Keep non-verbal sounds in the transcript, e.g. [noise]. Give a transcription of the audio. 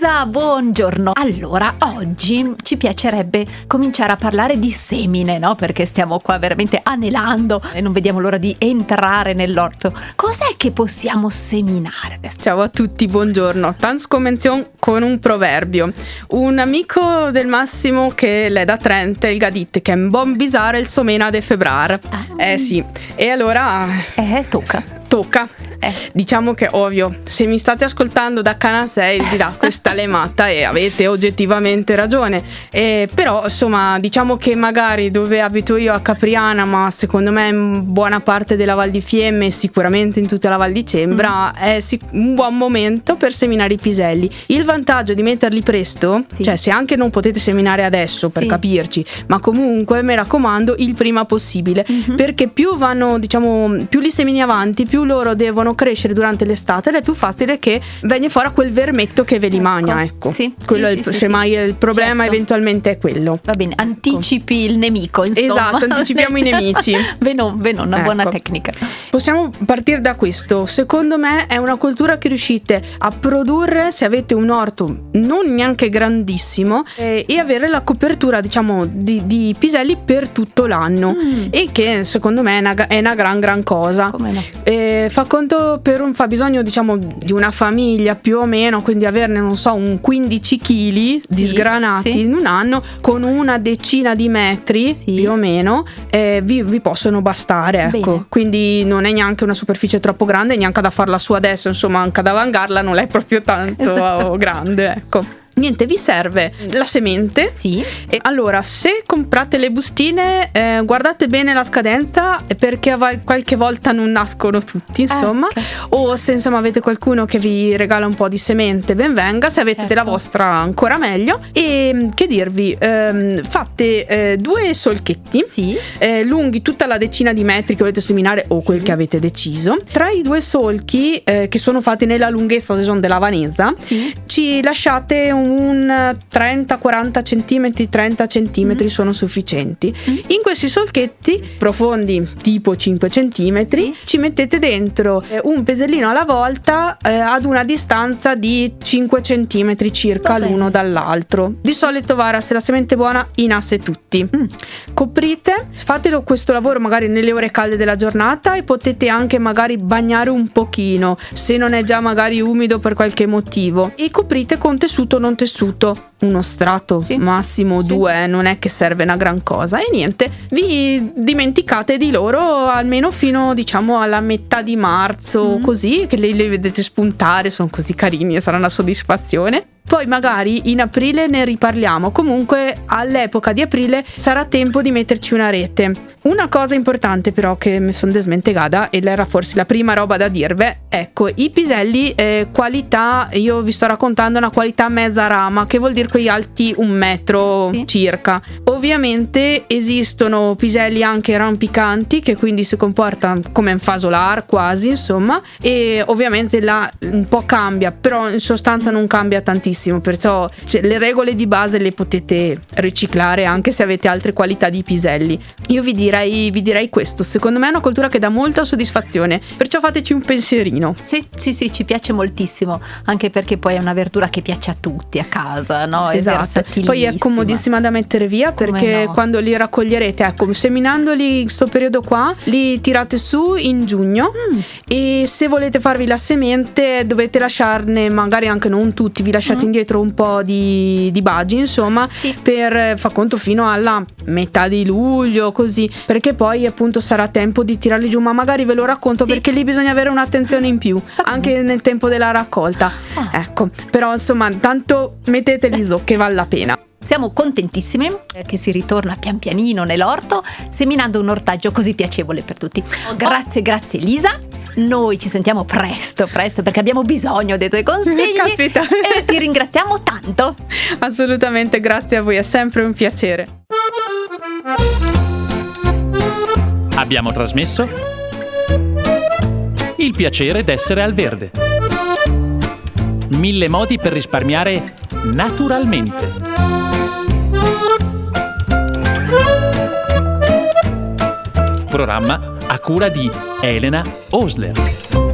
Lisa, buongiorno. Allora, oggi ci piacerebbe cominciare a parlare di semine, no? Perché stiamo qua veramente anelando e non vediamo l'ora di entrare nell'orto. Cos'è che possiamo seminare adesso? Ciao a tutti, buongiorno. Tans convenzion con un proverbio. Un amico del Massimo che le da Trente, il Gadit, che è un buon bisare il somena de febrar. Ah. Eh sì. E allora... Eh, tocca. Tocca. Eh. Diciamo che ovvio, se mi state ascoltando da Cana 6 dirà questa lemata e avete oggettivamente ragione. Eh, però insomma, diciamo che magari dove abito io a Capriana, ma secondo me in buona parte della Val di Fiemme, sicuramente in tutta la Val di Cembra, mm. è un buon momento per seminare i piselli. Il vantaggio di metterli presto, sì. cioè se anche non potete seminare adesso per sì. capirci, ma comunque mi raccomando il prima possibile, mm-hmm. perché più vanno, diciamo, più li semini avanti, più loro devono devono crescere durante l'estate ed è più facile che venga fuori quel vermetto che ve li ecco. magna, ecco. Sì, quello sì, è il, sì, semmai sì. il problema certo. eventualmente è quello. Va bene, anticipi ecco. il nemico, insomma. Esatto, anticipiamo i nemici. [laughs] Venon, venon, una ecco. buona tecnica. Possiamo partire da questo. Secondo me è una cultura che riuscite a produrre se avete un orto non neanche grandissimo eh, e avere la copertura, diciamo, di, di, piselli per tutto l'anno mm. e che secondo me è una, è una gran gran cosa. No? Eh, fa conto per un fabbisogno diciamo di una famiglia più o meno, quindi averne non so un 15 kg sì, di sgranati sì. in un anno con una decina di metri sì. più o meno eh, vi, vi, possono bastare, ecco. Bene. Quindi non è neanche una superficie troppo grande, neanche da farla su adesso, insomma anche ad avangarla non è proprio tanto esatto. grande, ecco niente, vi serve la semente. Sì. E allora, se comprate le bustine, eh, guardate bene la scadenza perché qualche volta non nascono tutti, insomma. Okay. O se insomma avete qualcuno che vi regala un po' di semente, ben venga. Se avete certo. della vostra, ancora meglio. E mm, che dirvi, ehm, fate eh, due solchetti sì. Eh, lunghi tutta la decina di metri che volete seminare o quel che avete deciso. Tra i due solchi eh, che sono fatti nella lunghezza della vanesa, sì. ci lasciate un un 30-40 cm, 30 cm mm. sono sufficienti. Mm. In questi solchetti profondi tipo 5 cm sì. ci mettete dentro eh, un pesellino alla volta eh, ad una distanza di 5 cm circa l'uno dall'altro. Di solito vara se la semente buona in asse tutti. Mm. Coprite, fatelo questo lavoro magari nelle ore calde della giornata e potete anche magari bagnare un pochino se non è già magari umido per qualche motivo e coprite con tessuto non tessuto, uno strato sì. massimo sì. due, non è che serve una gran cosa e niente, vi dimenticate di loro almeno fino diciamo alla metà di marzo, mm. così che li, li vedete spuntare, sono così carini e sarà una soddisfazione. Poi magari in aprile ne riparliamo. Comunque all'epoca di aprile sarà tempo di metterci una rete. Una cosa importante però che mi sono desmentegata ed era forse la prima roba da dirvi, ecco, i piselli eh, qualità, io vi sto raccontando una qualità mezza rama, che vuol dire quei alti un metro sì. circa. Ovviamente esistono piselli anche rampicanti che quindi si comportano come un fasolar quasi, insomma, e ovviamente là un po' cambia, però in sostanza non cambia tantissimo benissimo, perciò cioè, le regole di base le potete riciclare anche se avete altre qualità di piselli. Io vi direi, vi direi questo, secondo me è una cultura che dà molta soddisfazione, perciò fateci un pensierino. Sì, sì, sì, ci piace moltissimo, anche perché poi è una verdura che piace a tutti a casa, no? È esatto. Poi è comodissima da mettere via perché no? quando li raccoglierete, ecco, seminandoli in questo periodo qua, li tirate su in giugno mm. e se volete farvi la semente dovete lasciarne magari anche non tutti, vi lasciate mm indietro un po' di, di baggi, insomma, sì. per fa conto fino alla metà di luglio, così, perché poi appunto sarà tempo di tirarli giù, ma magari ve lo racconto sì. perché lì bisogna avere un'attenzione in più, anche nel tempo della raccolta. Ah. Ecco, però insomma, tanto metteteli su che vale la pena. Siamo contentissime che si ritorna pian pianino nell'orto, seminando un ortaggio così piacevole per tutti. Grazie, grazie Elisa. Noi ci sentiamo presto, presto, perché abbiamo bisogno dei tuoi consigli. Caspita. E ti ringraziamo tanto. Assolutamente, grazie a voi, è sempre un piacere. Abbiamo trasmesso Il piacere d'essere al verde. Mille modi per risparmiare naturalmente. Programma a cura di Elena Osler.